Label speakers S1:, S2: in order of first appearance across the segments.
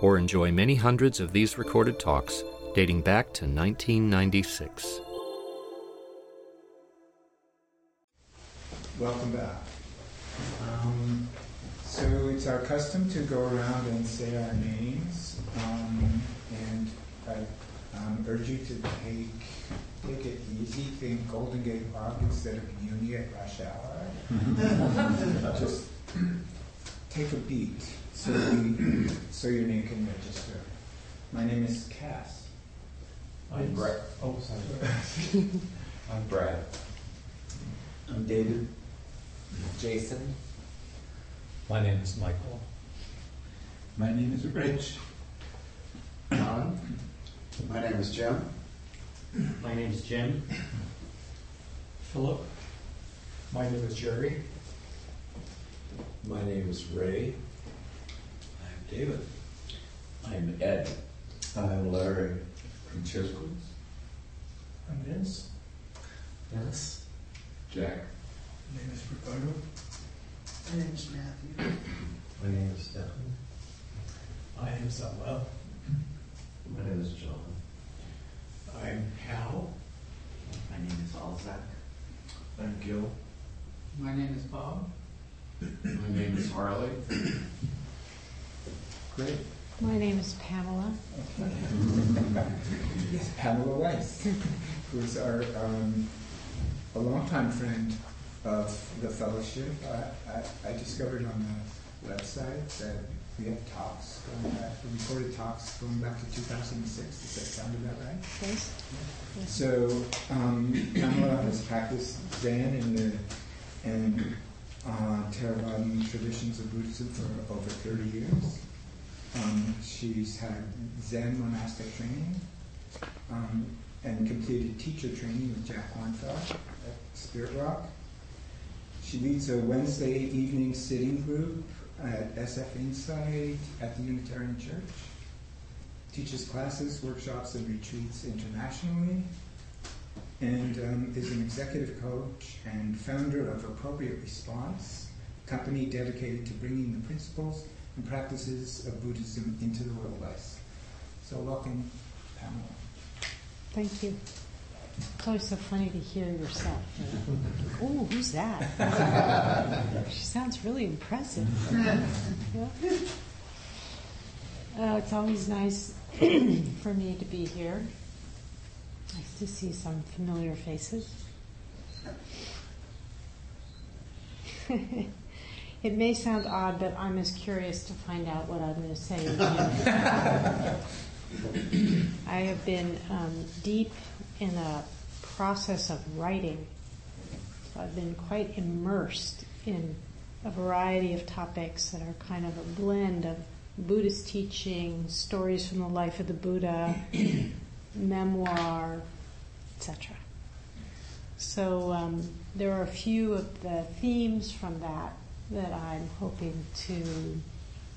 S1: or enjoy many hundreds of these recorded talks dating back to 1996.
S2: Welcome back. Um, so it's our custom to go around and say our names, um, and I um, urge you to take take it easy. Think Golden Gate Park instead of Muni at rush hour. Just take a beat so we, so your name can register. My name is Cass.
S3: I'm Brett. Oh, sorry. I'm Brad.
S4: I'm David. Jason.
S5: My name is Michael.
S6: My name is Rich.
S4: John.
S7: My name is Jim.
S8: My name is Jim.
S5: Philip.
S9: My name is Jerry.
S10: My name is Ray.
S11: I'm David.
S12: I'm Ed.
S13: I'm Larry
S14: from Chisholm.
S15: I'm Vince.
S16: Dennis.
S17: Jack.
S18: My name is Ricardo.
S19: My name is Matthew.
S20: My name is Stefan.
S21: My name is Samuel.
S22: My name is John.
S23: I'm Hal.
S24: My name is Alzak.
S25: I'm Gil.
S26: My name is Bob.
S27: My name is Harley.
S2: Great.
S28: My name is Pamela.
S2: yes, Pamela Weiss, who's our um, a longtime friend of the fellowship. I, I, I, discovered on the website that we have talks going back, recorded talks going back to 2006. Does that sound about right?
S28: Yes.
S2: yes. So um, Pamela has practiced Zen in the and uh, Theravadan traditions of Buddhism for over 30 years. Um, she's had Zen monastic training um, and completed teacher training with Jack Kornfield at Spirit Rock. She leads a Wednesday evening sitting group at SF Insight at the Unitarian Church. Teaches classes, workshops, and retreats internationally. And um, is an executive coach and founder of Appropriate Response, a company dedicated to bringing the principles and practices of Buddhism into the workplace. So, welcome, Pamela.
S28: Thank you. It's always so funny to hear yourself. oh, who's that? she sounds really impressive. Uh, it's always nice for me to be here. Nice to see some familiar faces. It may sound odd, but I'm as curious to find out what I'm going to say. I have been um, deep in a process of writing. So I've been quite immersed in a variety of topics that are kind of a blend of Buddhist teaching, stories from the life of the Buddha, memoir, etc. So um, there are a few of the themes from that that I'm hoping to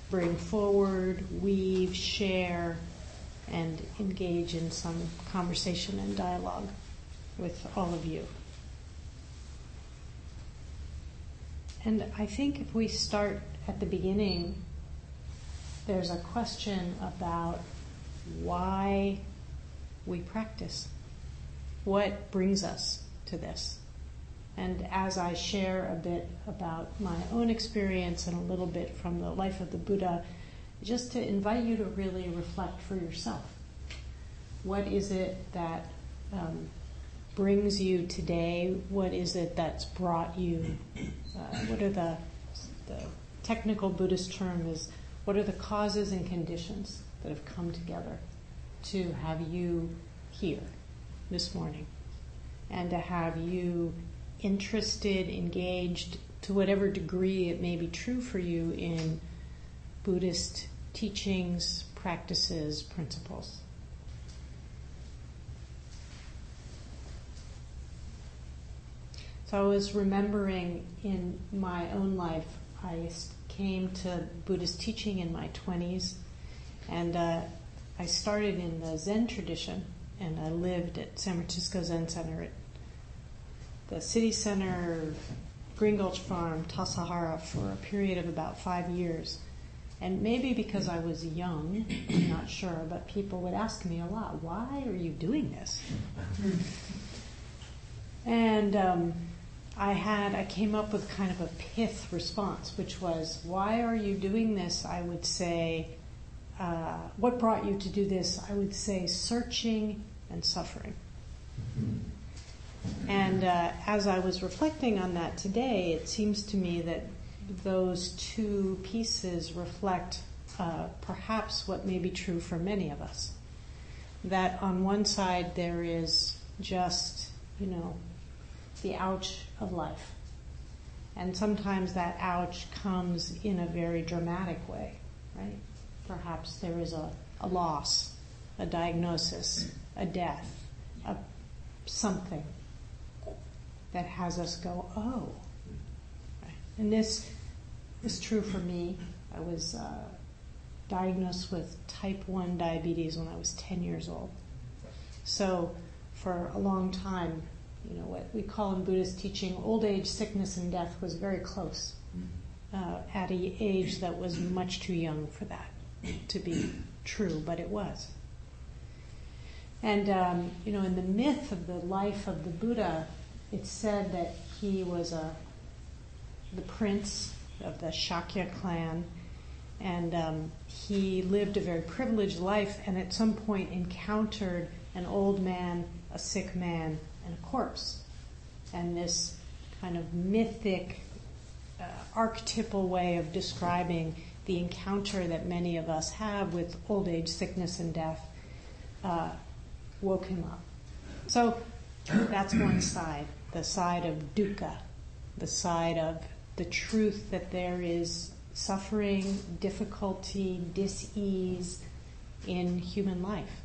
S28: bring forward, weave, share, and engage in some conversation and dialogue with all of you. And I think if we start at the beginning, there's a question about why we practice. What brings us to this? And as I share a bit about my own experience and a little bit from the life of the Buddha, just to invite you to really reflect for yourself. What is it that um, brings you today? What is it that's brought you? Uh, what are the, the technical Buddhist term is? What are the causes and conditions that have come together to have you here this morning, and to have you interested, engaged, to whatever degree it may be true for you in Buddhist teachings, practices, principles. So I was remembering in my own life, I came to Buddhist teaching in my 20s, and uh, I started in the Zen tradition, and I lived at San Francisco Zen Center at the city center, Green Gulch Farm, Tassajara, Sahara, for a period of about five years. And maybe because I was young, I'm not sure, but people would ask me a lot, why are you doing this? and um, I had, I came up with kind of a pith response, which was, why are you doing this? I would say, uh, what brought you to do this? I would say searching and suffering. And uh, as I was reflecting on that today, it seems to me that those two pieces reflect uh, perhaps what may be true for many of us. That on one side there is just, you know, the ouch of life. And sometimes that ouch comes in a very dramatic way, right? Perhaps there is a, a loss, a diagnosis, a death, a something that has us go, oh. And this is true for me. I was uh, diagnosed with type 1 diabetes when I was 10 years old. So for a long time, you know, what we call in Buddhist teaching, old age, sickness, and death was very close uh, at an age that was much too young for that to be true, but it was. And, um, you know, in the myth of the life of the Buddha, it's said that he was a, the prince of the Shakya clan, and um, he lived a very privileged life, and at some point encountered an old man, a sick man, and a corpse. And this kind of mythic, uh, archetypal way of describing the encounter that many of us have with old age, sickness, and death uh, woke him up. So that's one side, the side of dukkha, the side of the truth that there is suffering, difficulty, dis-ease in human life.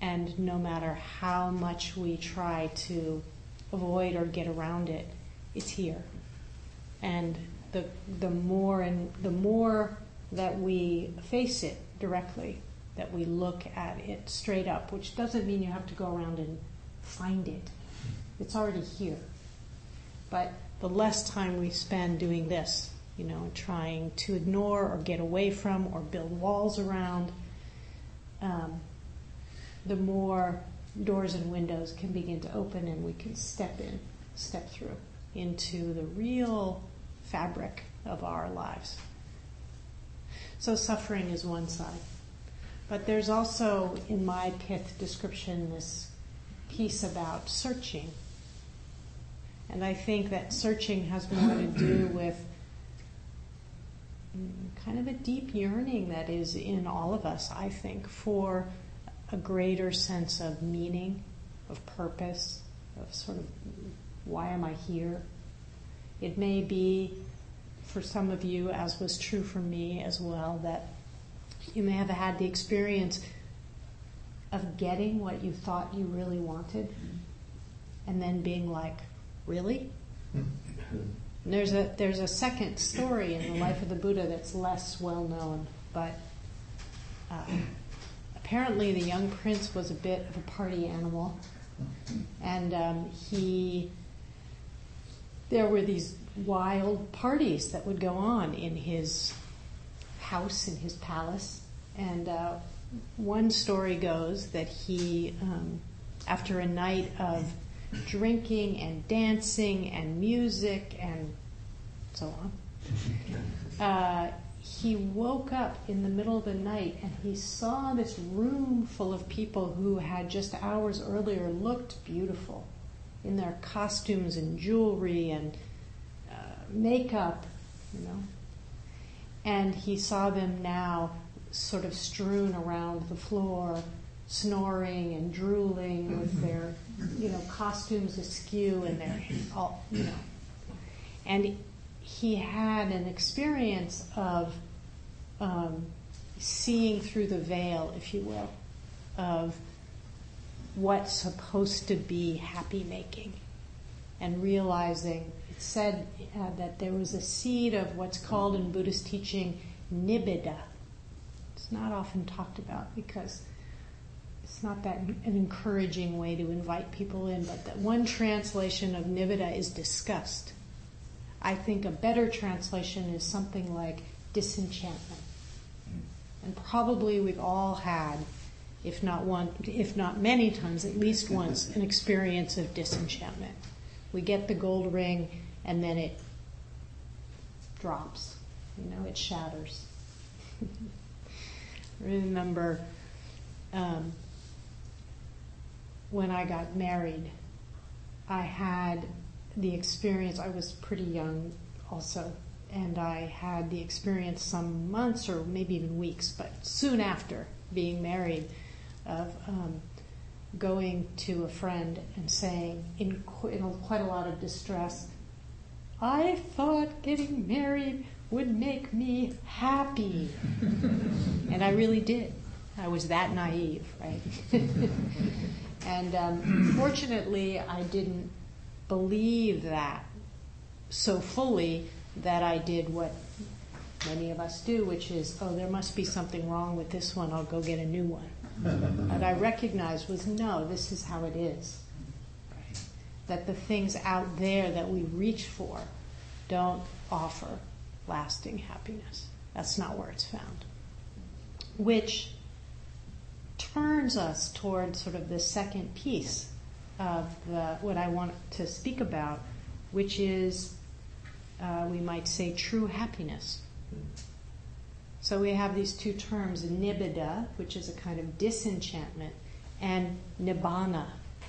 S28: And no matter how much we try to avoid or get around it, it's here. And the, the more and the more that we face it directly, that we look at it straight up, which doesn't mean you have to go around and find it. It's already here. But the less time we spend doing this, you know, trying to ignore or get away from or build walls around, um, the more doors and windows can begin to open and we can step in, step through into the real fabric of our lives. So suffering is one side. But there's also, in my pith description, this piece about searching. And I think that searching has more to do with mm, kind of a deep yearning that is in all of us, I think, for a greater sense of meaning, of purpose, of sort of why am I here? It may be for some of you, as was true for me as well, that you may have had the experience of getting what you thought you really wanted and then being like, really? there's a there's a second story in the life of the Buddha that's less well known, but uh, apparently the young prince was a bit of a party animal, and um, he there were these wild parties that would go on in his house in his palace, and uh, one story goes that he, um, after a night of drinking and dancing and music and so on, uh, he woke up in the middle of the night and he saw this room full of people who had just hours earlier looked beautiful in their costumes and jewelry and uh, makeup, you know. And he saw them now sort of strewn around the floor, snoring and drooling with their, you know, costumes askew and they're all, you know. And he had an experience of um, seeing through the veil, if you will, of what's supposed to be happy making. and realizing it said uh, that there was a seed of what's called in Buddhist teaching nibbida. It's not often talked about because it's not that an encouraging way to invite people in, but that one translation of nibbida is disgust. I think a better translation is something like disenchantment. And probably we've all had, if not one, if not many times, at least once, an experience of disenchantment. We get the gold ring and then it drops. You know, it shatters. Remember um, when I got married, I had the experience, I was pretty young also, and I had the experience some months or maybe even weeks, but soon after being married, of um, going to a friend and saying, in, in quite a lot of distress, I thought getting married would make me happy. and I really did. I was that naive, right? and um, fortunately, I didn't believe that so fully that I did what many of us do, which is, oh, there must be something wrong with this one, I'll go get a new one. what I recognized was, no, this is how it is. That the things out there that we reach for don't offer lasting happiness. That's not where it's found. Which turns us towards sort of the second piece of the, what I want to speak about, which is, uh, we might say, true happiness. So we have these two terms, nibbida, which is a kind of disenchantment, and nibbana,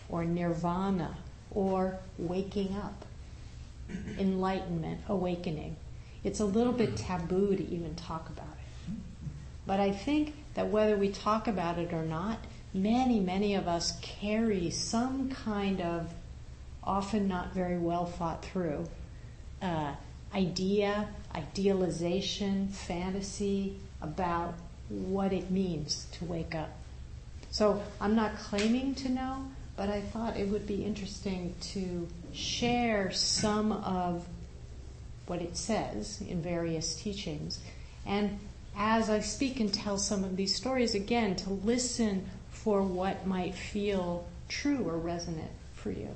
S28: or nirvana, or waking up, enlightenment, awakening. It's a little bit taboo to even talk about it. But I think that whether we talk about it or not, many, many of us carry some kind of, often not very well thought through, uh, idea, idealization, fantasy about what it means to wake up. So I'm not claiming to know, but I thought it would be interesting to share some of what it says in various teachings. And as I speak and tell some of these stories, again, to listen for what might feel true or resonant for you.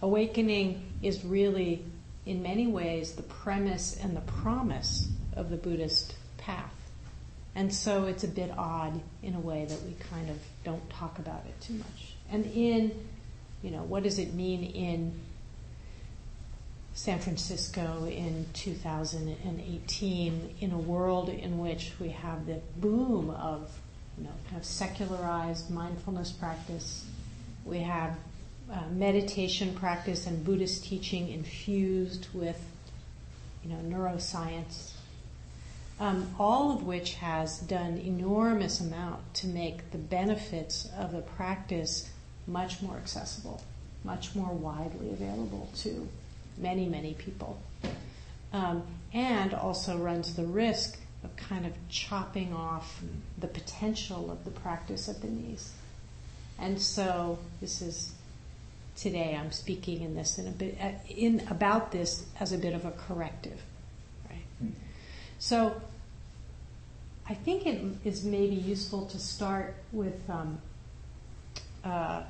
S28: Awakening is really, in many ways, the premise and the promise of the Buddhist path. And so it's a bit odd in a way that we kind of don't talk about it too much. And in, you know, what does it mean in San Francisco in 2018 in a world in which we have the boom of, you know, kind of secularized mindfulness practice. We have uh, meditation practice and Buddhist teaching infused with, you know, neuroscience. Um, all of which has done enormous amount to make the benefits of the practice much more accessible, much more widely available to many, many people. Um, and also runs the risk of kind of chopping off the potential of the practice at the knees. And so this is today I'm speaking in this in a bit uh, in about this as a bit of a corrective, right? So I think it is maybe useful to start with um, uh,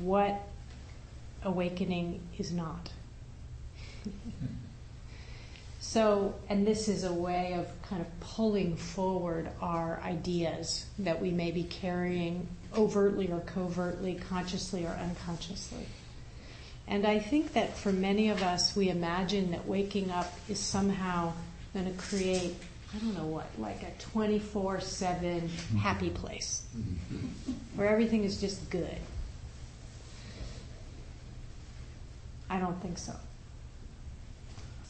S28: what awakening is not. So, and this is a way of kind of pulling forward our ideas that we may be carrying overtly or covertly, consciously or unconsciously. And I think that for many of us, we imagine that waking up is somehow going to create, I don't know what, like a 24 7 happy place where everything is just good. I don't think so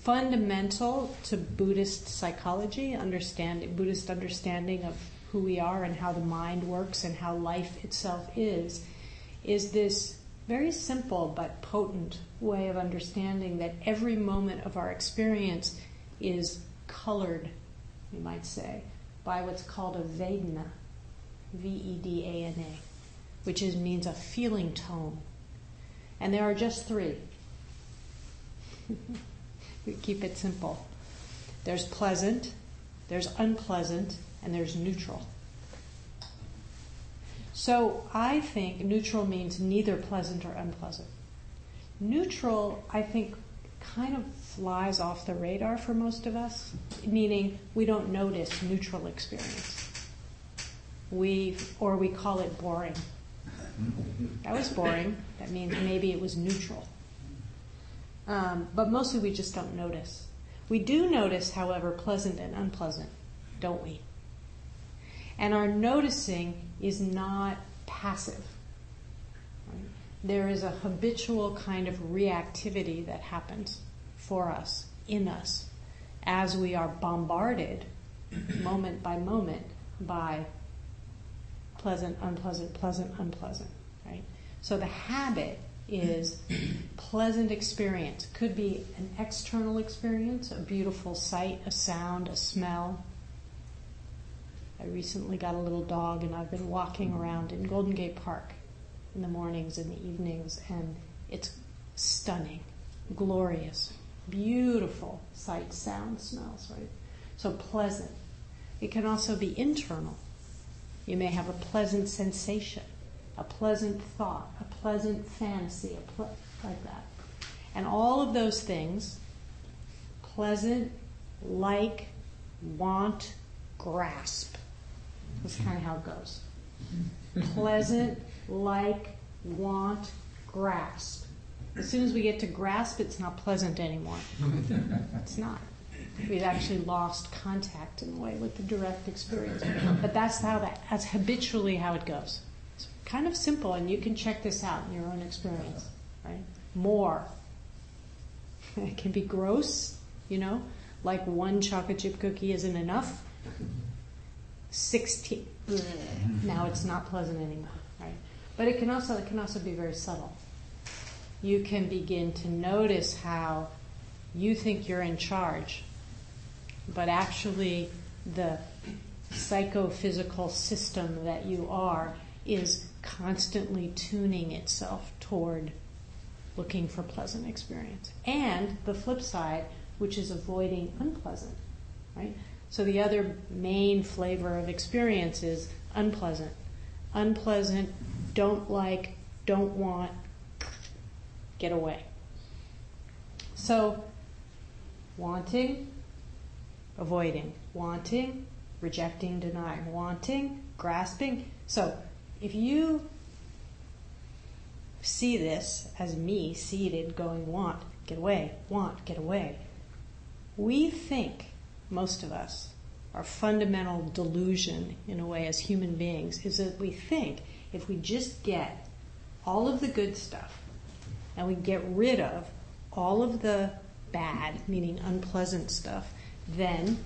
S28: fundamental to Buddhist psychology, understanding Buddhist understanding of who we are and how the mind works and how life itself is, is this very simple but potent way of understanding that every moment of our experience is colored, we might say, by what's called a Vedana, V E D A N A. which is, means a feeling tone. And there are just three. we keep it simple. There's pleasant, there's unpleasant, and there's neutral. So I think neutral means neither pleasant or unpleasant. Neutral, I think, kind of flies off the radar for most of us, meaning we don't notice neutral experience. We, or we call it boring. That was boring. That means maybe it was neutral. Um, but mostly we just don't notice. We do notice, however, pleasant and unpleasant, don't we? And our noticing is not passive. Right? There is a habitual kind of reactivity that happens for us, in us, as we are bombarded moment by moment by pleasant, unpleasant, pleasant, unpleasant, right? So the habit is pleasant experience. Could be an external experience, a beautiful sight, a sound, a smell. I recently got a little dog and I've been walking around in Golden Gate Park in the mornings and the evenings and it's stunning, glorious, beautiful sight, sound, smells, right? So pleasant. It can also be internal. You may have a pleasant sensation, a pleasant thought, a pleasant fantasy, a ple- like that. And all of those things, pleasant, like, want, grasp. That's kind of how it goes. Pleasant, like, want, grasp. As soon as we get to grasp, it's not pleasant anymore. It's not. We've actually lost contact in a way with the direct experience. But that's how that that's habitually how it goes. Kind of simple and you can check this out in your own experience, right? More. It can be gross, you know, like one chocolate chip cookie isn't enough. 16 mm-hmm. now it's not pleasant anymore, right? But it can also it can also be very subtle. You can begin to notice how you think you're in charge but actually the psychophysical system that you are is constantly tuning itself toward looking for pleasant experience. And the flip side, which is avoiding unpleasant, right? So the other main flavor of experience is unpleasant. Unpleasant, don't like, don't want, get away. So wanting, avoiding, wanting, rejecting, denying, wanting, grasping. So if you see this as me seated going want, get away, want, get away, we think, most of us, our fundamental delusion in a way as human beings is that we think if we just get all of the good stuff and we get rid of all of the bad, meaning unpleasant stuff, then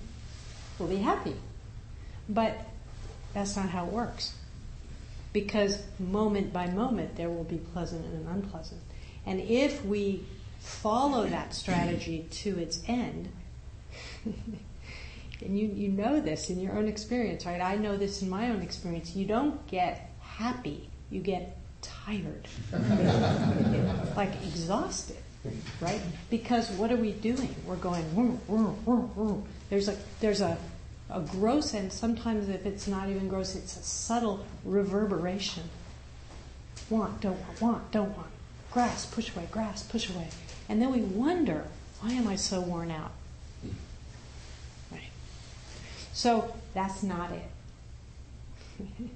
S28: we'll be happy. But that's not how it works. Because moment by moment there will be pleasant and unpleasant. And if we follow that strategy to its end, and you, you know this in your own experience, right? I know this in my own experience. You don't get happy, you get tired, like exhausted right? Because what are we doing? We're going. There's a there's a a gross and sometimes if it's not even gross, it's a subtle reverberation. Want, don't want, want, don't want. Grass, push away, grass, push away. And then we wonder, why am I so worn out? Right. So that's not it.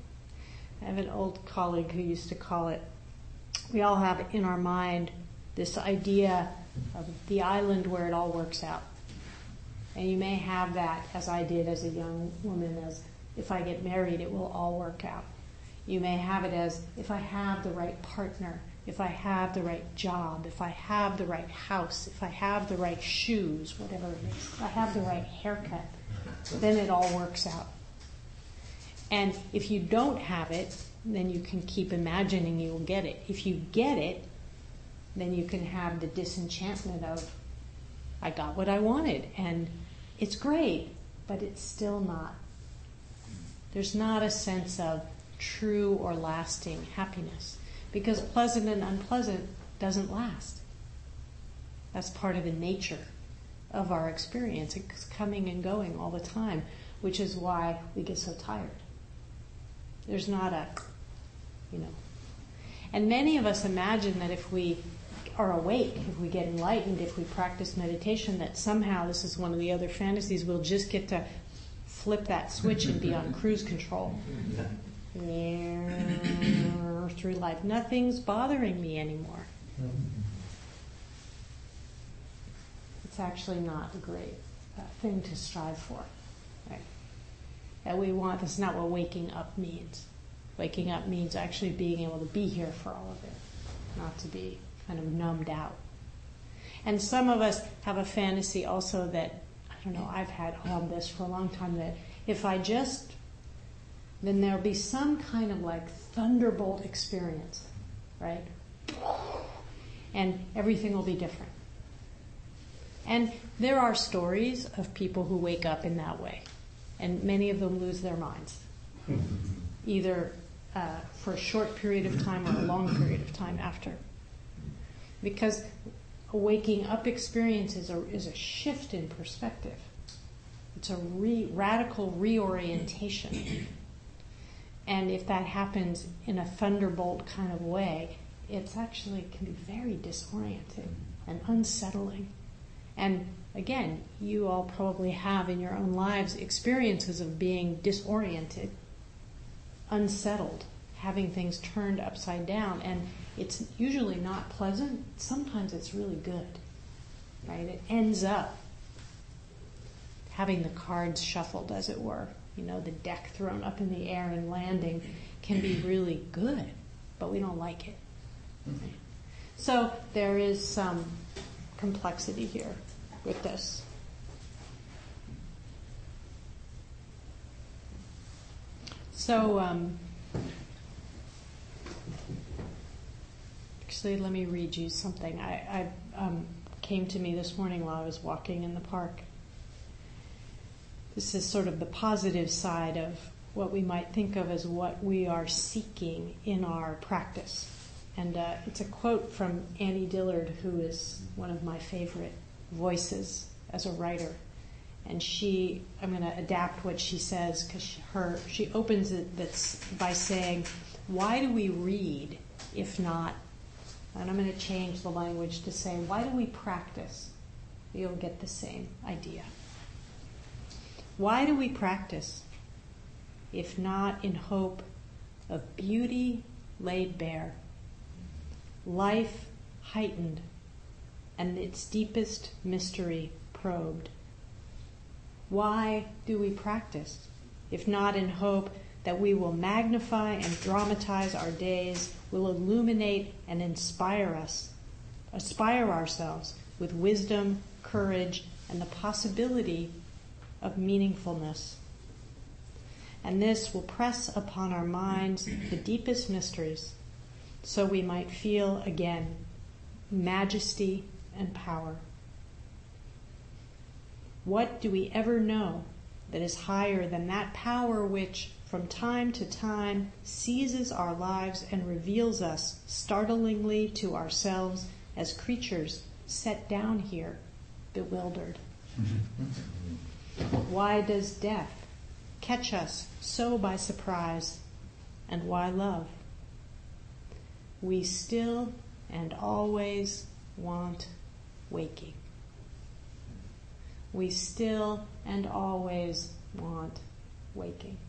S28: I have an old colleague who used to call it, we all have in our mind this idea of the island where it all works out. And you may have that, as I did as a young woman, as if I get married, it will all work out. You may have it as if I have the right partner, if I have the right job, if I have the right house, if I have the right shoes, whatever it is, if I have the right haircut, then it all works out. And if you don't have it, then you can keep imagining you'll get it. If you get it, then you can have the disenchantment of, I got what I wanted, and it's great, but it's still not. There's not a sense of true or lasting happiness. Because pleasant and unpleasant doesn't last. That's part of the nature of our experience. It's coming and going all the time, which is why we get so tired. There's not a, you know. And many of us imagine that if we are awake, if we get enlightened, if we practice meditation, that somehow this is one of the other fantasies, we'll just get to flip that switch and be on cruise control. Through life. Nothing's bothering me anymore. It's actually not a great uh, thing to strive for. Right? That we want, that's not what waking up means. Waking up means actually being able to be here for all of it, not to be kind of numbed out. And some of us have a fantasy also that, I don't know, I've had on this for a long time, that if I just, then there'll be some kind of like thunderbolt experience, right? And everything will be different. And there are stories of people who wake up in that way, and many of them lose their minds, either uh, for a short period of time or a long period of time after. Because waking up experience is a, is a shift in perspective. It's a re, radical reorientation. And if that happens in a thunderbolt kind of way, it's actually can be very disorienting and unsettling. And again, you all probably have in your own lives experiences of being disoriented, unsettled, having things turned upside down. And it's usually not pleasant. Sometimes it's really good, right? It ends up having the cards shuffled, as it were. You know, the deck thrown up in the air and landing can be really good, but we don't like it. Right? So there is some complexity here with this. So, um, actually, let me read you something. I, I um, came to me this morning while I was walking in the park. This is sort of the positive side of what we might think of as what we are seeking in our practice. And uh, it's a quote from Annie Dillard, who is one of my favorite voices as a writer. And she, I'm going to adapt what she says because her she opens it that's by saying, "Why do we read if not?" And I'm going to change the language to say, "Why do we practice?" You'll get the same idea. Why do we practice if not in hope of beauty laid bare, life heightened, and its deepest mystery probed. Why do we practice, if not in hope that we will magnify and dramatize our days, will illuminate and inspire us, aspire ourselves with wisdom, courage, and the possibility of meaningfulness? And this will press upon our minds the deepest mysteries, so we might feel again majesty and power. What do we ever know that is higher than that power which, from time to time, seizes our lives and reveals us startlingly to ourselves as creatures set down here, bewildered? Mm-hmm. why does death catch us so by surprise, and why love? We still and always want waking. We still and always want waking.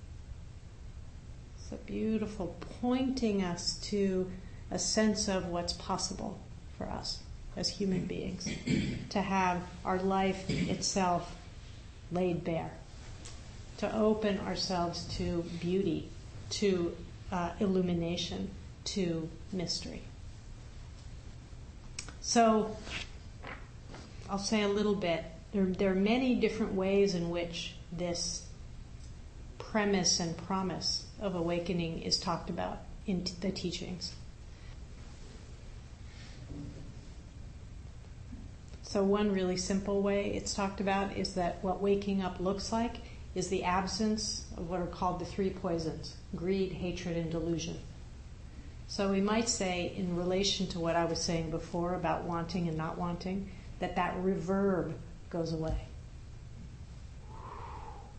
S28: So beautiful, pointing us to a sense of what's possible for us as human beings, to have our life itself laid bare, to open ourselves to beauty, to uh, illumination, to mystery. So, I'll say a little bit. There, there are many different ways in which this premise and promise of awakening is talked about in the teachings. So, one really simple way it's talked about is that what waking up looks like is the absence of what are called the three poisons greed, hatred, and delusion. So we might say, in relation to what I was saying before about wanting and not wanting, that that reverb goes away.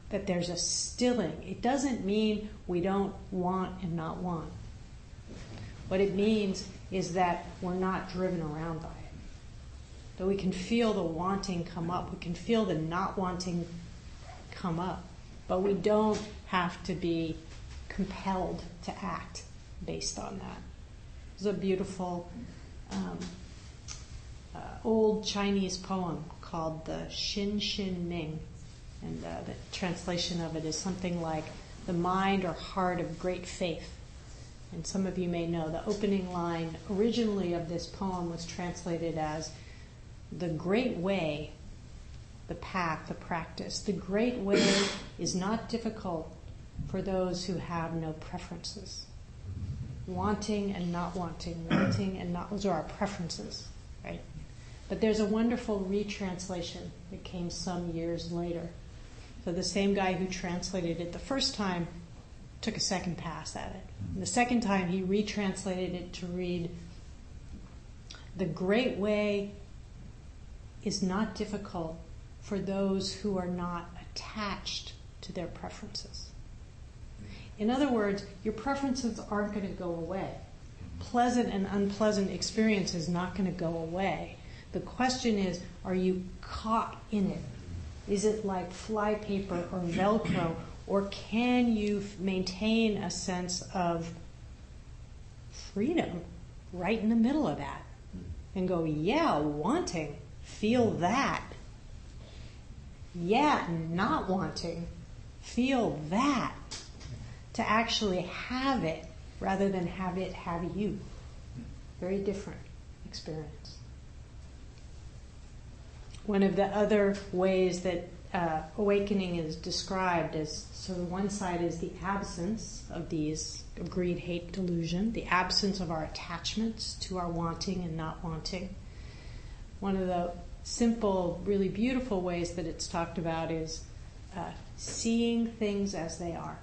S28: That there's a stilling. It doesn't mean we don't want and not want. What it means is that we're not driven around by it. That we can feel the wanting come up, we can feel the not wanting come up, but we don't have to be compelled to act based on that. There's a beautiful um, uh, old Chinese poem called the Xin Xin Ming, and uh, the translation of it is something like the mind or heart of great faith. And some of you may know the opening line originally of this poem was translated as the great way, the path, the practice. The great way is not difficult for those who have no preferences. Wanting and not wanting, wanting and not, those are our preferences, right? But there's a wonderful retranslation that came some years later. So the same guy who translated it the first time took a second pass at it. And the second time he retranslated it to read, The great way is not difficult for those who are not attached to their preferences. In other words, your preferences aren't going to go away. Mm-hmm. Pleasant and unpleasant experience is not going to go away. The question is, are you caught in it? Is it like flypaper or Velcro, or can you maintain a sense of freedom right in the middle of that hmm. and go, yeah, wanting, feel that. Yeah, not wanting, feel that. To actually have it rather than have it have you. Very different experience. One of the other ways that uh, awakening is described as so the one side is the absence of these of greed, hate, delusion, the absence of our attachments to our wanting and not wanting. One of the simple, really beautiful ways that it's talked about is uh, seeing things as they are.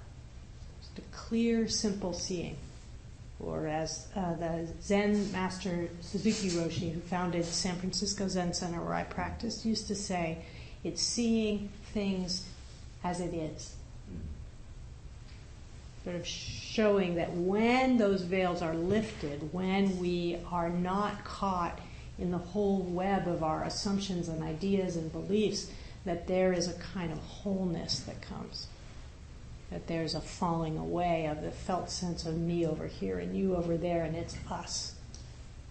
S28: Just a clear, simple seeing. Or as uh, the Zen master Suzuki Roshi, who founded San Francisco Zen Center where I practiced, used to say, it's seeing things as it is. Sort of showing that when those veils are lifted, when we are not caught in the whole web of our assumptions and ideas and beliefs, that there is a kind of wholeness that comes. That there's a falling away of the felt sense of me over here and you over there, and it's us.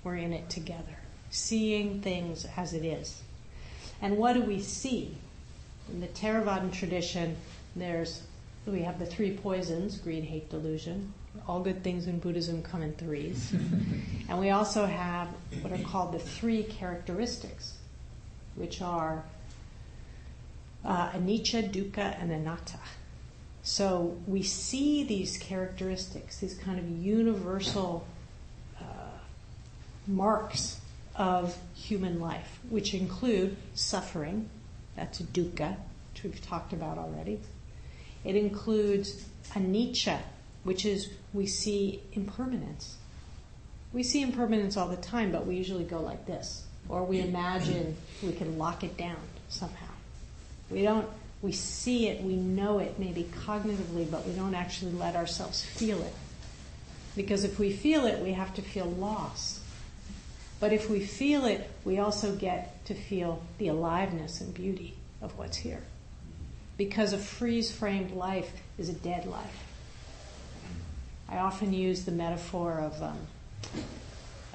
S28: We're in it together, seeing things as it is. And what do we see? In the Theravadan tradition, there's we have the three poisons greed, hate, delusion. All good things in Buddhism come in threes. and we also have what are called the three characteristics, which are uh, anicca, dukkha, and anatta. So we see these characteristics, these kind of universal uh, marks of human life, which include suffering, that's dukkha, which we've talked about already. It includes anicca, which is we see impermanence. We see impermanence all the time, but we usually go like this, or we imagine we can lock it down somehow. We don't, we see it, we know it maybe cognitively, but we don't actually let ourselves feel it. Because if we feel it, we have to feel loss. But if we feel it, we also get to feel the aliveness and beauty of what's here. Because a freeze framed life is a dead life. I often use the metaphor of um,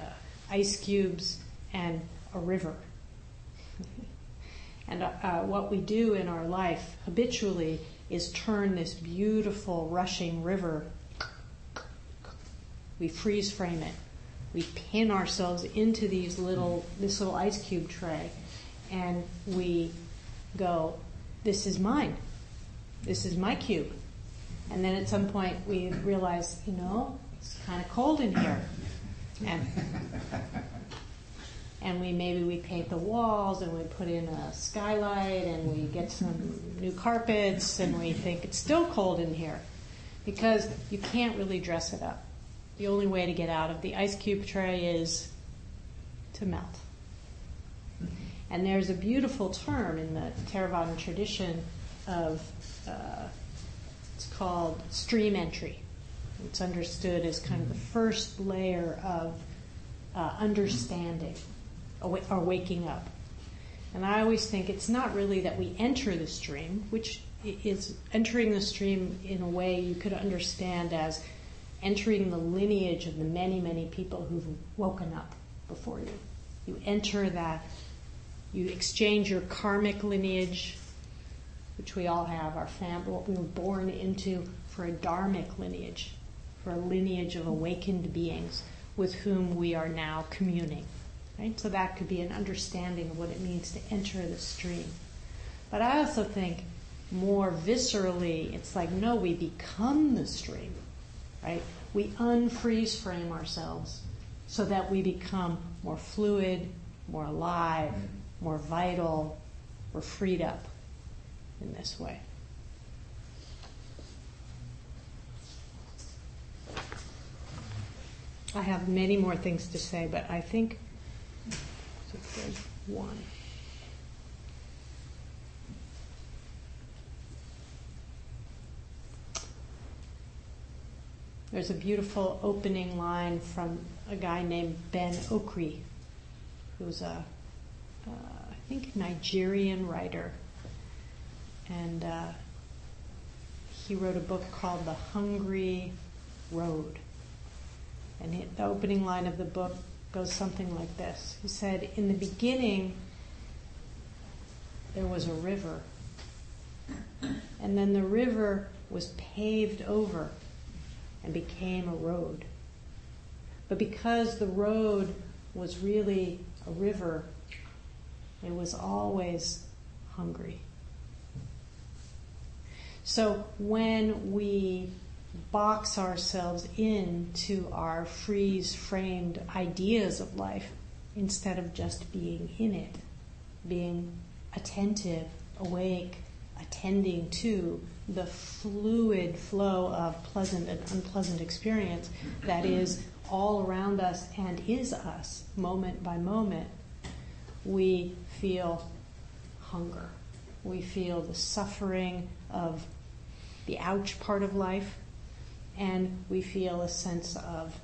S28: uh, ice cubes and a river. and uh, what we do in our life habitually is turn this beautiful rushing river, we freeze frame it. We pin ourselves into these little this little ice cube tray, and we go, "This is mine. This is my cube." And then at some point we realize, you know, it's kind of cold in here. And and we maybe we paint the walls and we put in a skylight and we get some new carpets and we think it's still cold in here because you can't really dress it up. The only way to get out of the ice cube tray is to melt. And there's a beautiful term in the Theravadan tradition of uh, it's called stream entry. It's understood as kind of the first layer of uh, understanding or waking up. And I always think it's not really that we enter the stream, which is entering the stream in a way you could understand as entering the lineage of the many, many people who've woken up before you. You enter that, you exchange your karmic lineage, which we all have, our family, what we were born into, for a dharmic lineage, for a lineage of awakened beings with whom we are now communing. Right? So that could be an understanding of what it means to enter the stream. But I also think more viscerally, it's like, no, we become the stream, right? We unfreeze frame ourselves so that we become more fluid, more alive, more vital, we're freed up in this way. I have many more things to say, but I think there's one. There's a beautiful opening line from a guy named Ben Okri, who's a, uh, I think, Nigerian writer. And uh, he wrote a book called The Hungry Road. And he, the opening line of the book goes something like this He said, In the beginning, there was a river. And then the river was paved over and became a road. But because the road was really a river, it was always hungry. So when we box ourselves into our freeze framed ideas of life instead of just being in it, being attentive, awake, attending to the fluid flow of pleasant and unpleasant experience that is all around us and is us moment by moment, we feel hunger. We feel the suffering of the ouch part of life, and we feel a sense of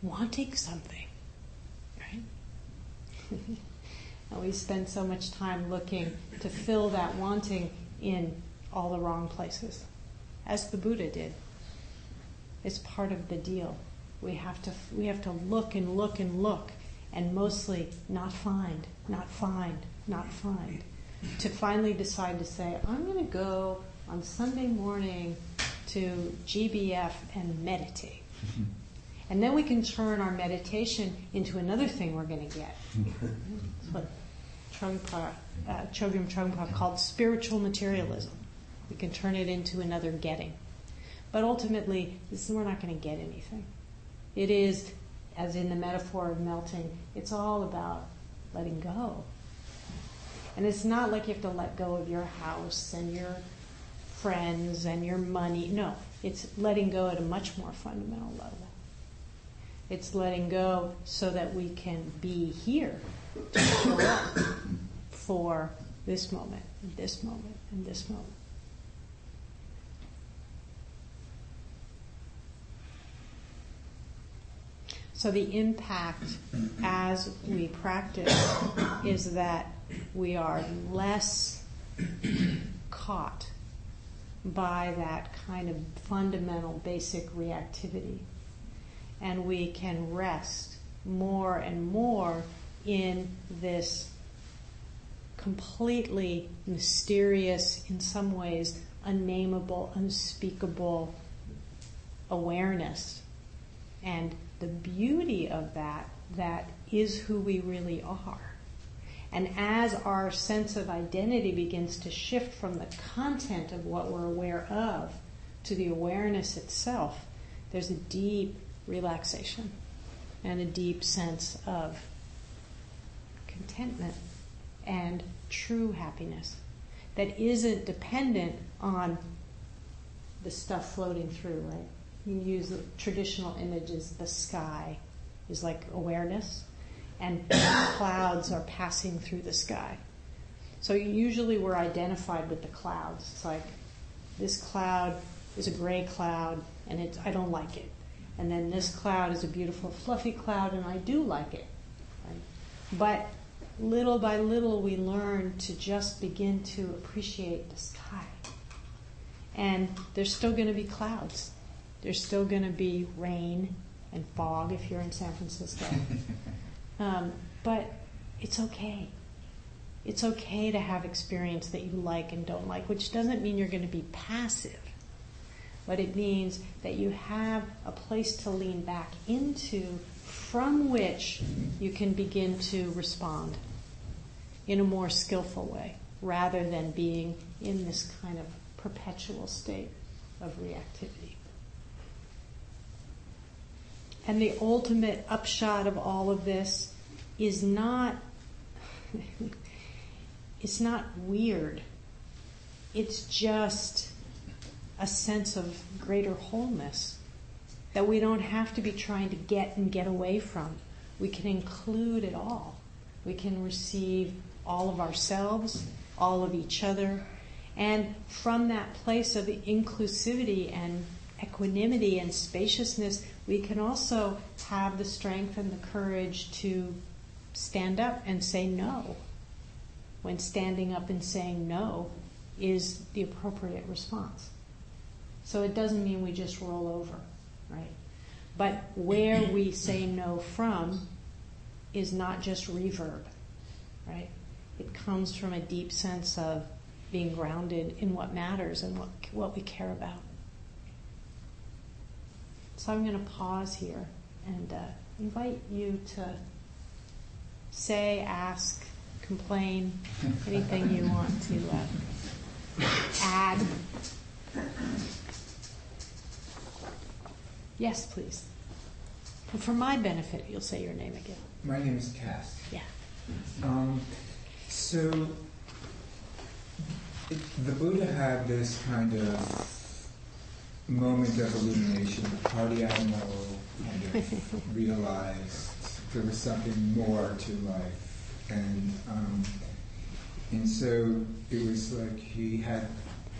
S28: wanting something, right? and we spend so much time looking to fill that wanting in all the wrong places, as the Buddha did. It's part of the deal. We have to we have to look and look and look, and mostly not find, not find, not find, to finally decide to say, I'm going to go on Sunday morning to GBF and meditate. And then we can turn our meditation into another thing we're going to get. What Trungpa, uh, Chogyam Trungpa called spiritual materialism. We can turn it into another getting. But ultimately, this, we're not going to get anything. It is, as in the metaphor of melting, it's all about letting go. And it's not like you have to let go of your house and your friends and your money. No, it's letting go at a much more fundamental level. It's letting go so that we can be here to show up for this moment, and this moment, and this moment. So the impact as we practice is that we are less caught by that kind of fundamental basic reactivity. And we can rest more and more in this completely mysterious, in some ways, unnameable, unspeakable awareness. And the beauty of that, that is who we really are. And as our sense of identity begins to shift from the content of what we're aware of to the awareness itself, there's a deep relaxation and a deep sense of contentment and true happiness that isn't dependent on the stuff floating through, right? You use the traditional images, the sky is like awareness, and clouds are passing through the sky. So usually we're identified with the clouds. It's like this cloud is a gray cloud and it's, I don't like it. And then this cloud is a beautiful fluffy cloud and I do like it. Right? But little by little we learn to just begin to appreciate the sky. And there's still going to be clouds. There's still going to be rain and fog if you're in San Francisco. um, but it's okay. It's okay to have experience that you like and don't like, which doesn't mean you're going to be passive. But it means that you have a place to lean back into from which you can begin to respond in a more skillful way rather than being in this kind of perpetual state of reactivity. And the ultimate upshot of all of this is not it's not weird. It's just a sense of greater wholeness that we don't have to be trying to get and get away from. We can include it all. We can receive all of ourselves, all of each other, and from that place of inclusivity and equanimity and spaciousness, we can also have the strength and the courage to stand up and say no when standing up and saying no is the appropriate response. So it doesn't mean we just roll over, right? But where we say no from is not just reverb, right? It comes from a deep sense of being grounded in what matters and what, what we care about. So I'm going to pause here and uh, invite you to say, ask, complain, anything you want to uh, add. Yes, please. And for my benefit, you'll say your name again.
S2: My name is Cass.
S28: Yeah.
S2: Um, so, it, the Buddha had this kind of moment of illumination, the party animal kind of realized there was something more to life and um, and so it was like he had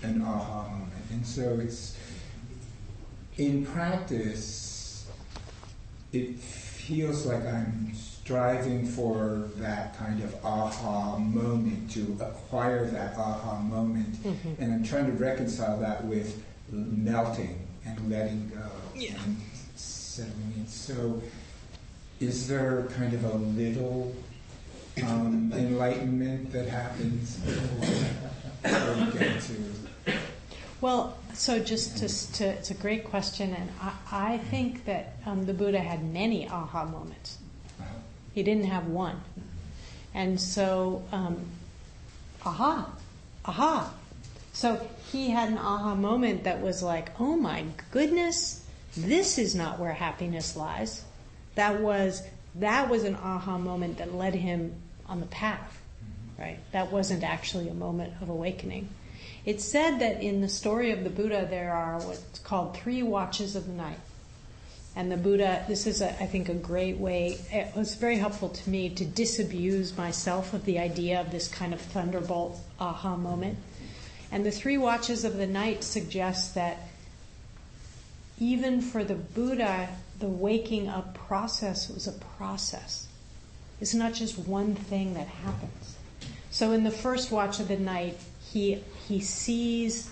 S2: an aha moment, and so it's in practice. It feels like I'm striving for that kind of aha moment to acquire that aha moment, mm-hmm. and I'm trying to reconcile that with melting and letting go yeah. and settling in. So, is there kind of a little um, enlightenment that happens before we get to.
S28: Well, so just to, to, it's a great question, and I, I think that um, the Buddha had many aha moments. He didn't have one. And so, um, aha, aha. So he had an aha moment that was like, oh my goodness, this is not where happiness lies. That was that was an aha moment that led him on the path, right? That wasn't actually a moment of awakening. It's said that in the story of the Buddha, there are what's called three watches of the night. And the Buddha, this is, a, I think, a great way, it was very helpful to me to disabuse myself of the idea of this kind of thunderbolt aha moment. And the three watches of the night suggest that even for the Buddha, the waking up process was a process. It's not just one thing that happens. So in the first watch of the night, he, he sees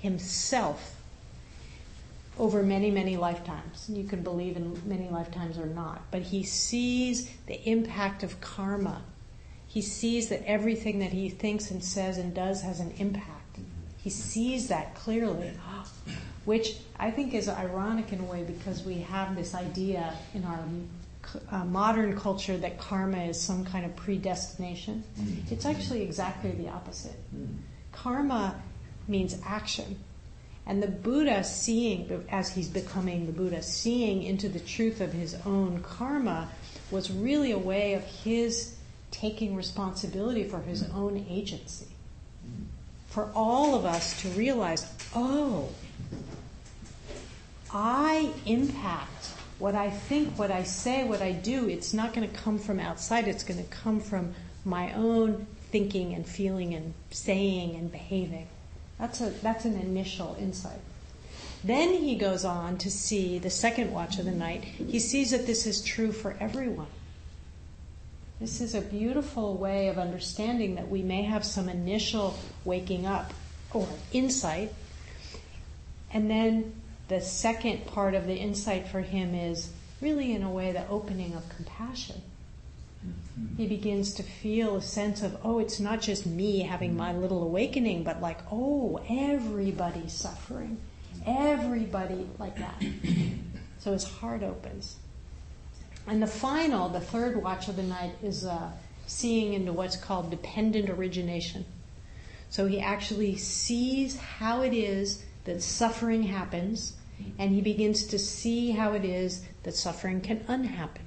S28: himself over many, many lifetimes. You can believe in many lifetimes or not, but he sees the impact of karma. He sees that everything that he thinks and says and does has an impact. He sees that clearly which I think is ironic in a way because we have this idea in our uh, modern culture that karma is some kind of predestination. Mm. It's actually exactly the opposite. Mm. Karma means action. And the Buddha seeing, as he's becoming the Buddha, seeing into the truth of his own karma was really a way of his taking responsibility for his own agency. For all of us to realize, oh, I impact what I think, what I say, what I do. It's not going to come from outside, it's going to come from my own thinking and feeling and saying and behaving. That's, a, that's an initial insight. Then he goes on to see the second watch of the night. He sees that this is true for everyone. This is a beautiful way of understanding that we may have some initial waking up or insight. And then the second part of the insight for him is really, in a way, the opening of compassion. Mm-hmm. He begins to feel a sense of, oh, it's not just me having my little awakening, but like, oh, everybody's suffering. Everybody like that. So his heart opens. And the final, the third watch of the night, is uh, seeing into what's called dependent origination. So he actually sees how it is that suffering happens, and he begins to see how it is that suffering can unhappen.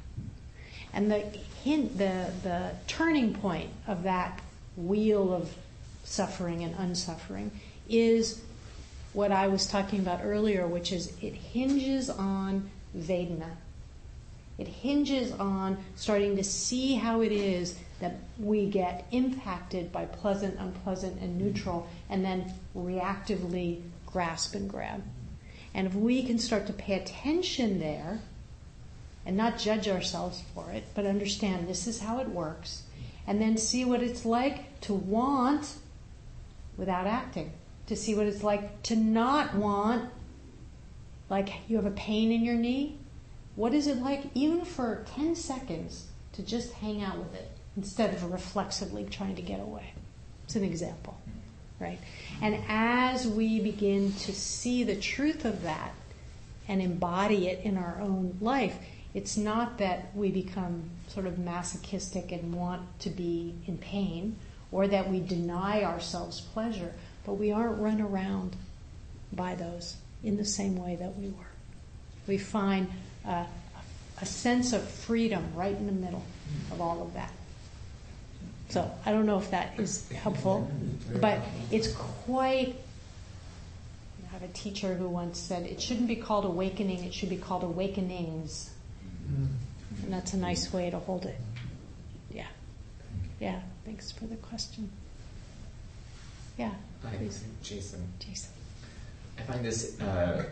S28: And the hint, the, the turning point of that wheel of suffering and unsuffering is what I was talking about earlier, which is it hinges on Vedana. It hinges on starting to see how it is that we get impacted by pleasant, unpleasant, and neutral, and then reactively grasp and grab. And if we can start to pay attention there and not judge ourselves for it, but understand this is how it works, and then see what it's like to want without acting to see what it's like to not want, like you have a pain in your knee. What is it like, even for 10 seconds, to just hang out with it instead of reflexively trying to get away? It's an example, right? And as we begin to see the truth of that and embody it in our own life, it's not that we become sort of masochistic and want to be in pain or that we deny ourselves pleasure but we aren't run around by those in the same way that we were. We find a, a sense of freedom right in the middle of all of that. So I don't know if that is helpful, but it's quite. I have a teacher who once said it shouldn't be called awakening; it should be called awakenings, and that's a nice way to hold it. Yeah, yeah. Thanks for the question. Yeah.
S29: Hi, Jason.
S28: Jason.
S29: I find this uh,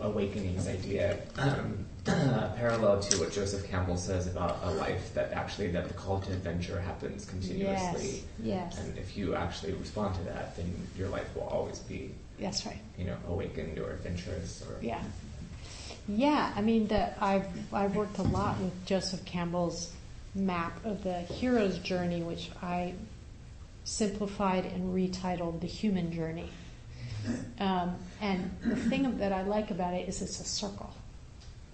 S29: awakenings idea um, parallel to what Joseph Campbell says about a life that actually that the call to adventure happens continuously.
S28: Yes. yes.
S29: And if you actually respond to that, then your life will always be.
S28: That's right.
S29: You know, awakened or adventurous or.
S28: Yeah. Yeah, I mean, the, I've I've worked a lot with Joseph Campbell's map of the hero's journey, which I simplified and retitled The Human Journey. Um, and the thing that I like about it is it's a circle,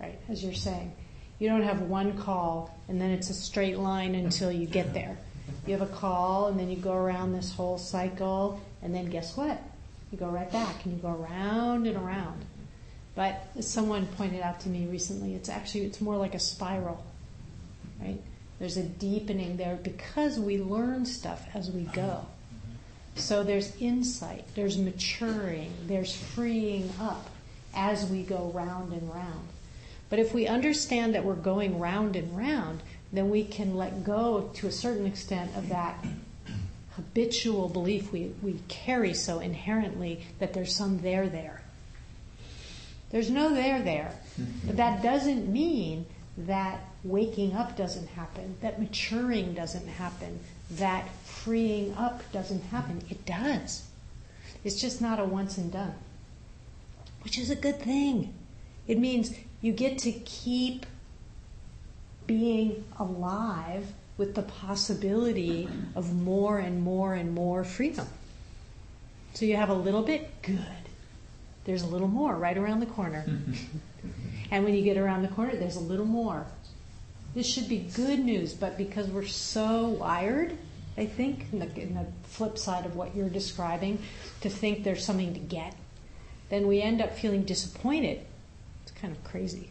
S28: right? As you're saying, you don't have one call and then it's a straight line until you get there. You have a call and then you go around this whole cycle, and then guess what? You go right back and you go around and around. But as someone pointed out to me recently, it's actually it's more like a spiral, right? There's a deepening there because we learn stuff as we go. So there's insight, there's maturing, there's freeing up as we go round and round. But if we understand that we're going round and round, then we can let go to a certain extent of that habitual belief we, we carry so inherently that there's some there there. There's no there there. But that doesn't mean that waking up doesn't happen, that maturing doesn't happen, that freeing up doesn't happen. It does. It's just not a once and done, which is a good thing. It means you get to keep being alive with the possibility of more and more and more freedom. So you have a little bit, good. There's a little more right around the corner. and when you get around the corner, there's a little more. This should be good news, but because we're so wired, I think, in the, in the flip side of what you're describing, to think there's something to get, then we end up feeling disappointed. It's kind of crazy.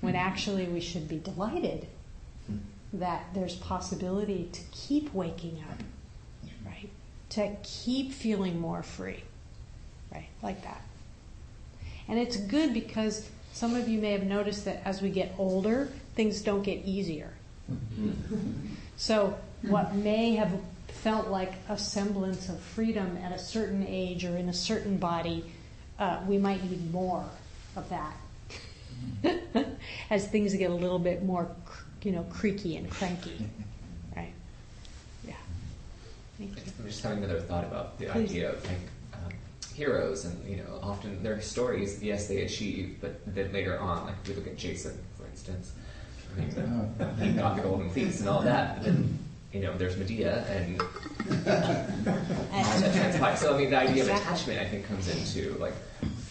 S28: When hmm. actually we should be delighted hmm. that there's possibility to keep waking up, right? To keep feeling more free, right? Like that. And it's good because some of you may have noticed that as we get older, things don't get easier. Hmm. so, what may have felt like a semblance of freedom at a certain age or in a certain body, uh, we might need more of that as things get a little bit more, you know, creaky and cranky, right? Yeah. Thank you.
S29: I'm just having another thought about the Please. idea of like um, heroes, and you know, often their stories, yes, they achieve, but then later on, like if we look at Jason, for instance, I mean, he got the golden fleece and all that, then you know, there's Medea and that transpires. So I mean, the idea of attachment, I think, comes into like,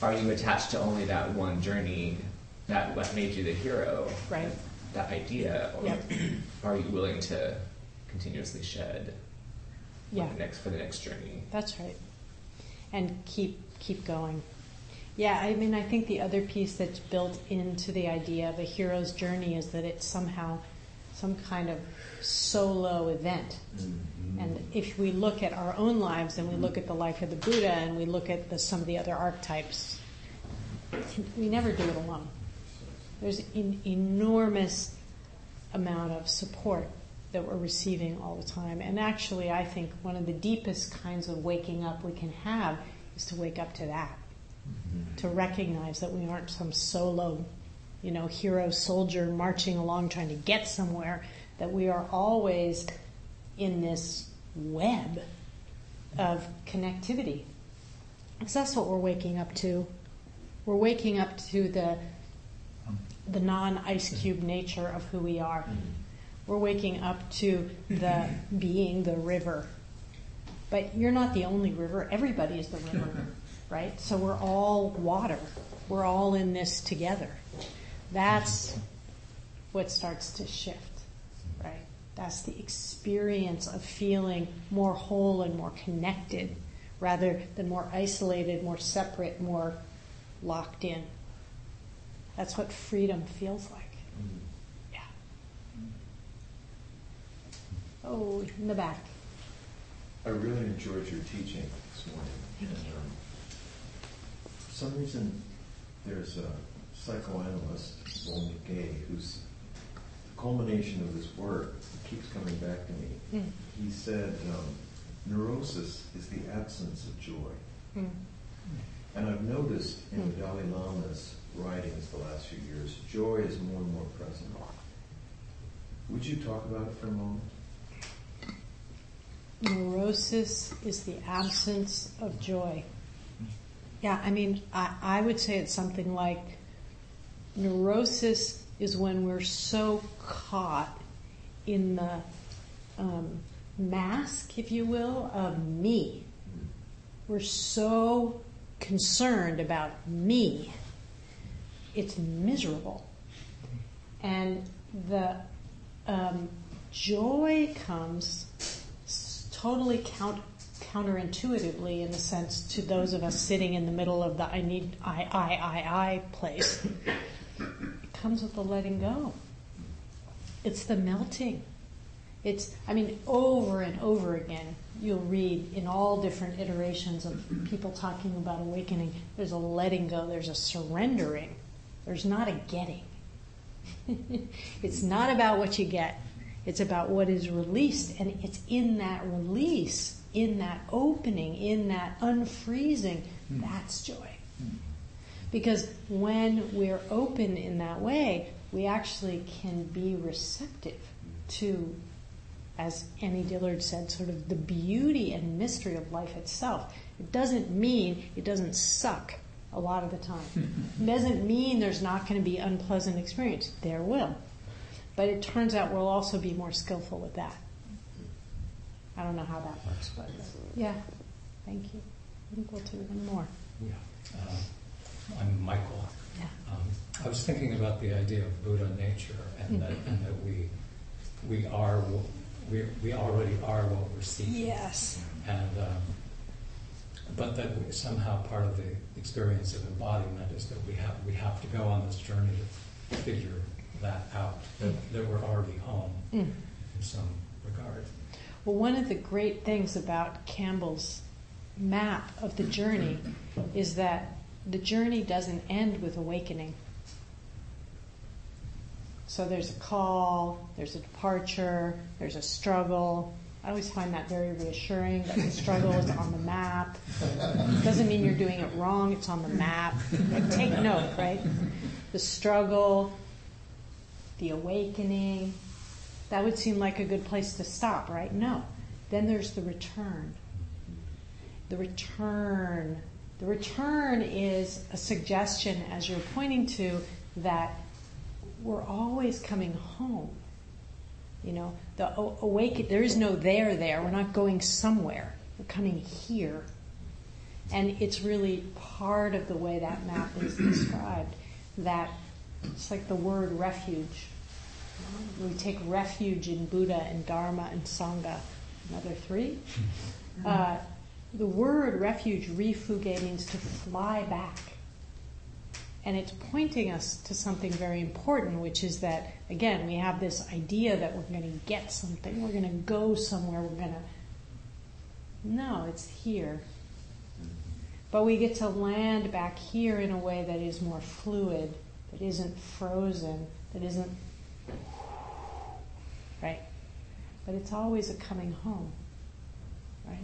S29: are you attached to only that one journey that what made you the hero?
S28: Right.
S29: That idea, or yep. are you willing to continuously shed?
S28: Yeah.
S29: For the next for the next journey.
S28: That's right. And keep keep going. Yeah, I mean, I think the other piece that's built into the idea of a hero's journey is that it's somehow some kind of solo event. Mm-hmm. And if we look at our own lives and we look at the life of the Buddha and we look at the, some of the other archetypes, we never do it alone. There's an enormous amount of support that we're receiving all the time. And actually, I think one of the deepest kinds of waking up we can have is to wake up to that. Mm-hmm. To recognize that we aren't some solo, you know, hero soldier marching along trying to get somewhere, that we are always in this web of connectivity. Because that's what we're waking up to. We're waking up to the the non ice cube nature of who we are. Mm-hmm. We're waking up to the being the river. But you're not the only river. Everybody is the river, right? So we're all water. We're all in this together. That's what starts to shift. That's the experience of feeling more whole and more connected rather than more isolated, more separate, more locked in. That's what freedom feels like. Yeah. Oh, in the back.
S22: I really enjoyed your teaching this morning.
S28: Thank
S22: and. Um, for some reason, there's a psychoanalyst, Volney Gay, who's culmination of his work keeps coming back to me. Mm. He said, um, neurosis is the absence of joy. Mm. And I've noticed in the Dalai Lama's writings the last few years, joy is more and more present. Would you talk about it for a moment?
S28: Neurosis is the absence of joy. Yeah, I mean, I, I would say it's something like neurosis is when we're so caught in the um, mask, if you will, of me. We're so concerned about me. It's miserable. And the um, joy comes totally count, counterintuitively in the sense to those of us sitting in the middle of the I need I I I I place. Comes with the letting go. It's the melting. It's, I mean, over and over again, you'll read in all different iterations of people talking about awakening, there's a letting go, there's a surrendering, there's not a getting. it's not about what you get, it's about what is released, and it's in that release, in that opening, in that unfreezing, that's joy. Because when we're open in that way, we actually can be receptive to, as Annie Dillard said, sort of the beauty and mystery of life itself. It doesn't mean it doesn't suck a lot of the time. it doesn't mean there's not going to be unpleasant experience. There will. But it turns out we'll also be more skillful with that. I don't know how that works, but yeah. Thank you. I think we'll do one more.
S30: Yeah. Uh, I'm Michael.
S28: Yeah.
S30: Um, I was thinking about the idea of Buddha nature and, mm-hmm. that, and that we we are we we already are what we're seeking.
S28: Yes.
S30: And um, but that we, somehow part of the experience of embodiment is that we have we have to go on this journey to figure that out, that, that we're already home
S28: Mm.
S30: in some regard.
S28: Well, one of the great things about Campbell's map of the journey is that the journey doesn't end with awakening. So there's a call, there's a departure, there's a struggle. I always find that very reassuring that the struggle is on the map. Doesn't mean you're doing it wrong, it's on the map. Take note, right? The struggle, the awakening. That would seem like a good place to stop, right? No. Then there's the return. The return. The return is a suggestion, as you're pointing to, that we're always coming home. You know, the awake. There is no there there. We're not going somewhere. We're coming here, and it's really part of the way that map is described. That it's like the word refuge. We take refuge in Buddha and Dharma and Sangha. Another three. Uh, the word refuge, refuge, means to fly back. And it's pointing us to something very important, which is that, again, we have this idea that we're going to get something, we're going to go somewhere, we're going to. No, it's here. But we get to land back here in a way that is more fluid, that isn't frozen, that isn't. Right? But it's always a coming home. Right?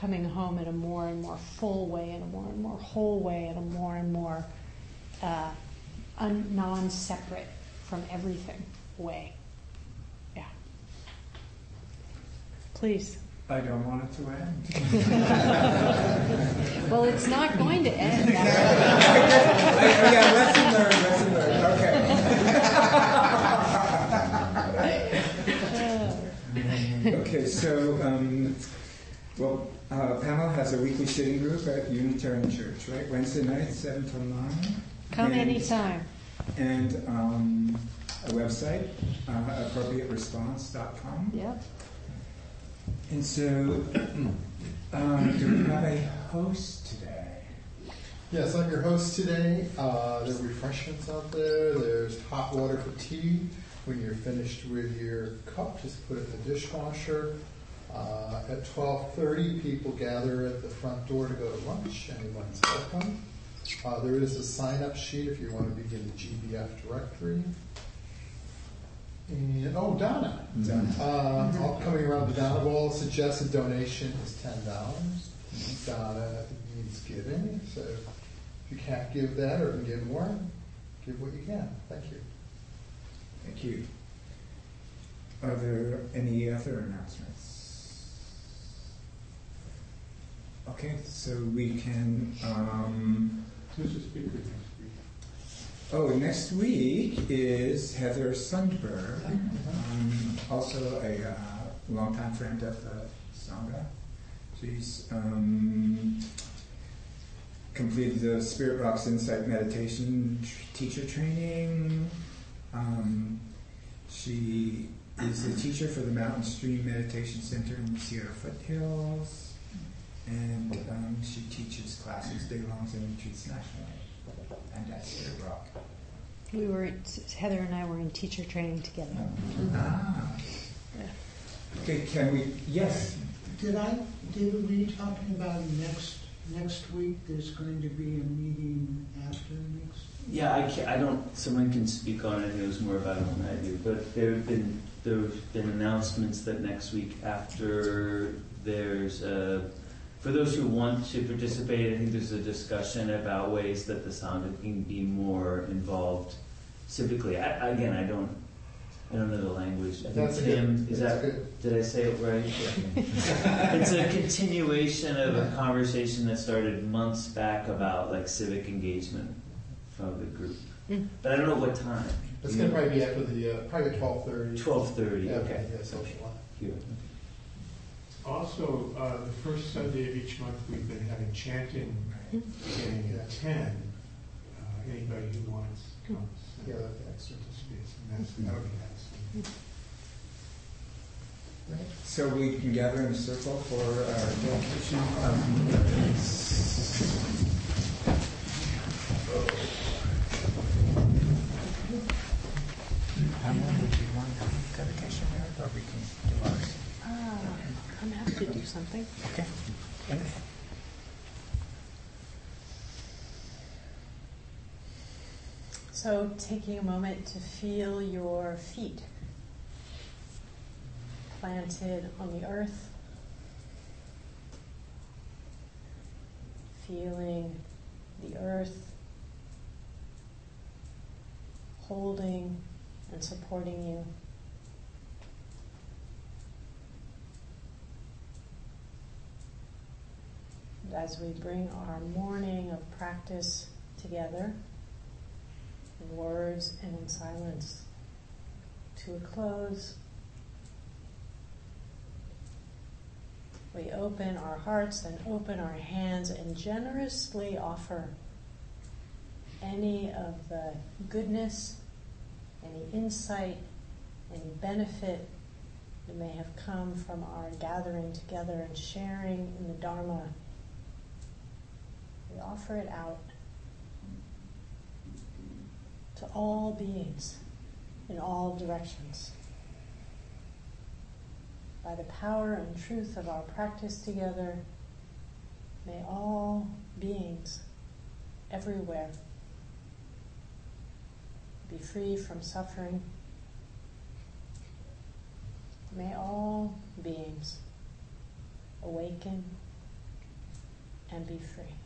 S28: Coming home in a more and more full way, in a more and more whole way, in a more and more uh, un- non separate from everything way. Yeah. Please.
S2: I don't want it to end.
S28: well, it's not going to end.
S2: Yeah, lesson learned, lesson learned. Okay. okay, so, um, well, Pamela has a weekly sitting group at Unitarian Church, right? Wednesday night, 7 till 9.
S28: Come
S2: and,
S28: anytime.
S2: And um, a website, uh, appropriateresponse.com.
S28: Yep.
S2: And so, um, do we have a host today?
S31: Yes, I'm your host today. Uh, there are refreshments out there. There's hot water for tea. When you're finished with your cup, just put it in the dishwasher. Uh, at 12:30, people gather at the front door to go to lunch. Anyone's welcome. Uh, there is a sign-up sheet if you want to begin the GBF directory. And oh, Dana.
S2: Dana.
S31: Uh, all coming around the Dana Ball, suggested donation is ten dollars. Dana needs giving, so if you can't give that or can give more, give what you can. Thank you.
S2: Thank you. Are there any other announcements? Okay, so we can. Um,
S15: Who's the speaker next week?
S2: Oh, next week is Heather Sundberg, um, also a uh, longtime friend of the Sangha. She's um, completed the Spirit Rock's Insight Meditation teacher training. Um, she is the teacher for the Mountain Stream Meditation Center in the Sierra Foothills, and um, she teaches classes day longs and retreats nationally and at Spirit Rock.
S28: We were Heather and I were in teacher training together.
S2: Ah. Okay, can we? Yes.
S19: Did I, David, were you talking about next next week? There's going to be a meeting after next.
S12: Yeah, I, can't. I don't. Someone can speak on it. Knows more about it than I do. But there have been there have been announcements that next week after there's a for those who want to participate, I think there's a discussion about ways that the Sangha can be more involved civically. I, again, I don't, I don't know the language. I think
S31: That's
S12: Tim,
S31: good.
S12: is
S31: That's
S12: that,
S31: good.
S12: did I say it right? it's a continuation of a conversation that started months back about like civic engagement from the group.
S28: Mm.
S12: But I don't know what time.
S31: It's going to probably be after the uh, probably twelve thirty.
S12: Twelve thirty.
S31: Yeah,
S12: Okay.
S31: Yeah, social life.
S12: Here.
S15: Also, uh, the first Sunday of each month, we've been having chanting beginning at ten. Uh, anybody who wants comes.
S31: Yeah, that's
S15: and participates, and that's that would be nice.
S2: So we can gather in a circle for our dedication of
S28: something.
S2: Okay.
S28: So, taking a moment to feel your feet planted on the earth, feeling the earth holding and supporting you. As we bring our morning of practice together, in words and in silence, to a close, we open our hearts and open our hands and generously offer any of the goodness, any insight, any benefit that may have come from our gathering together and sharing in the Dharma. We offer it out to all beings in all directions. By the power and truth of our practice together, may all beings everywhere be free from suffering. May all beings awaken and be free.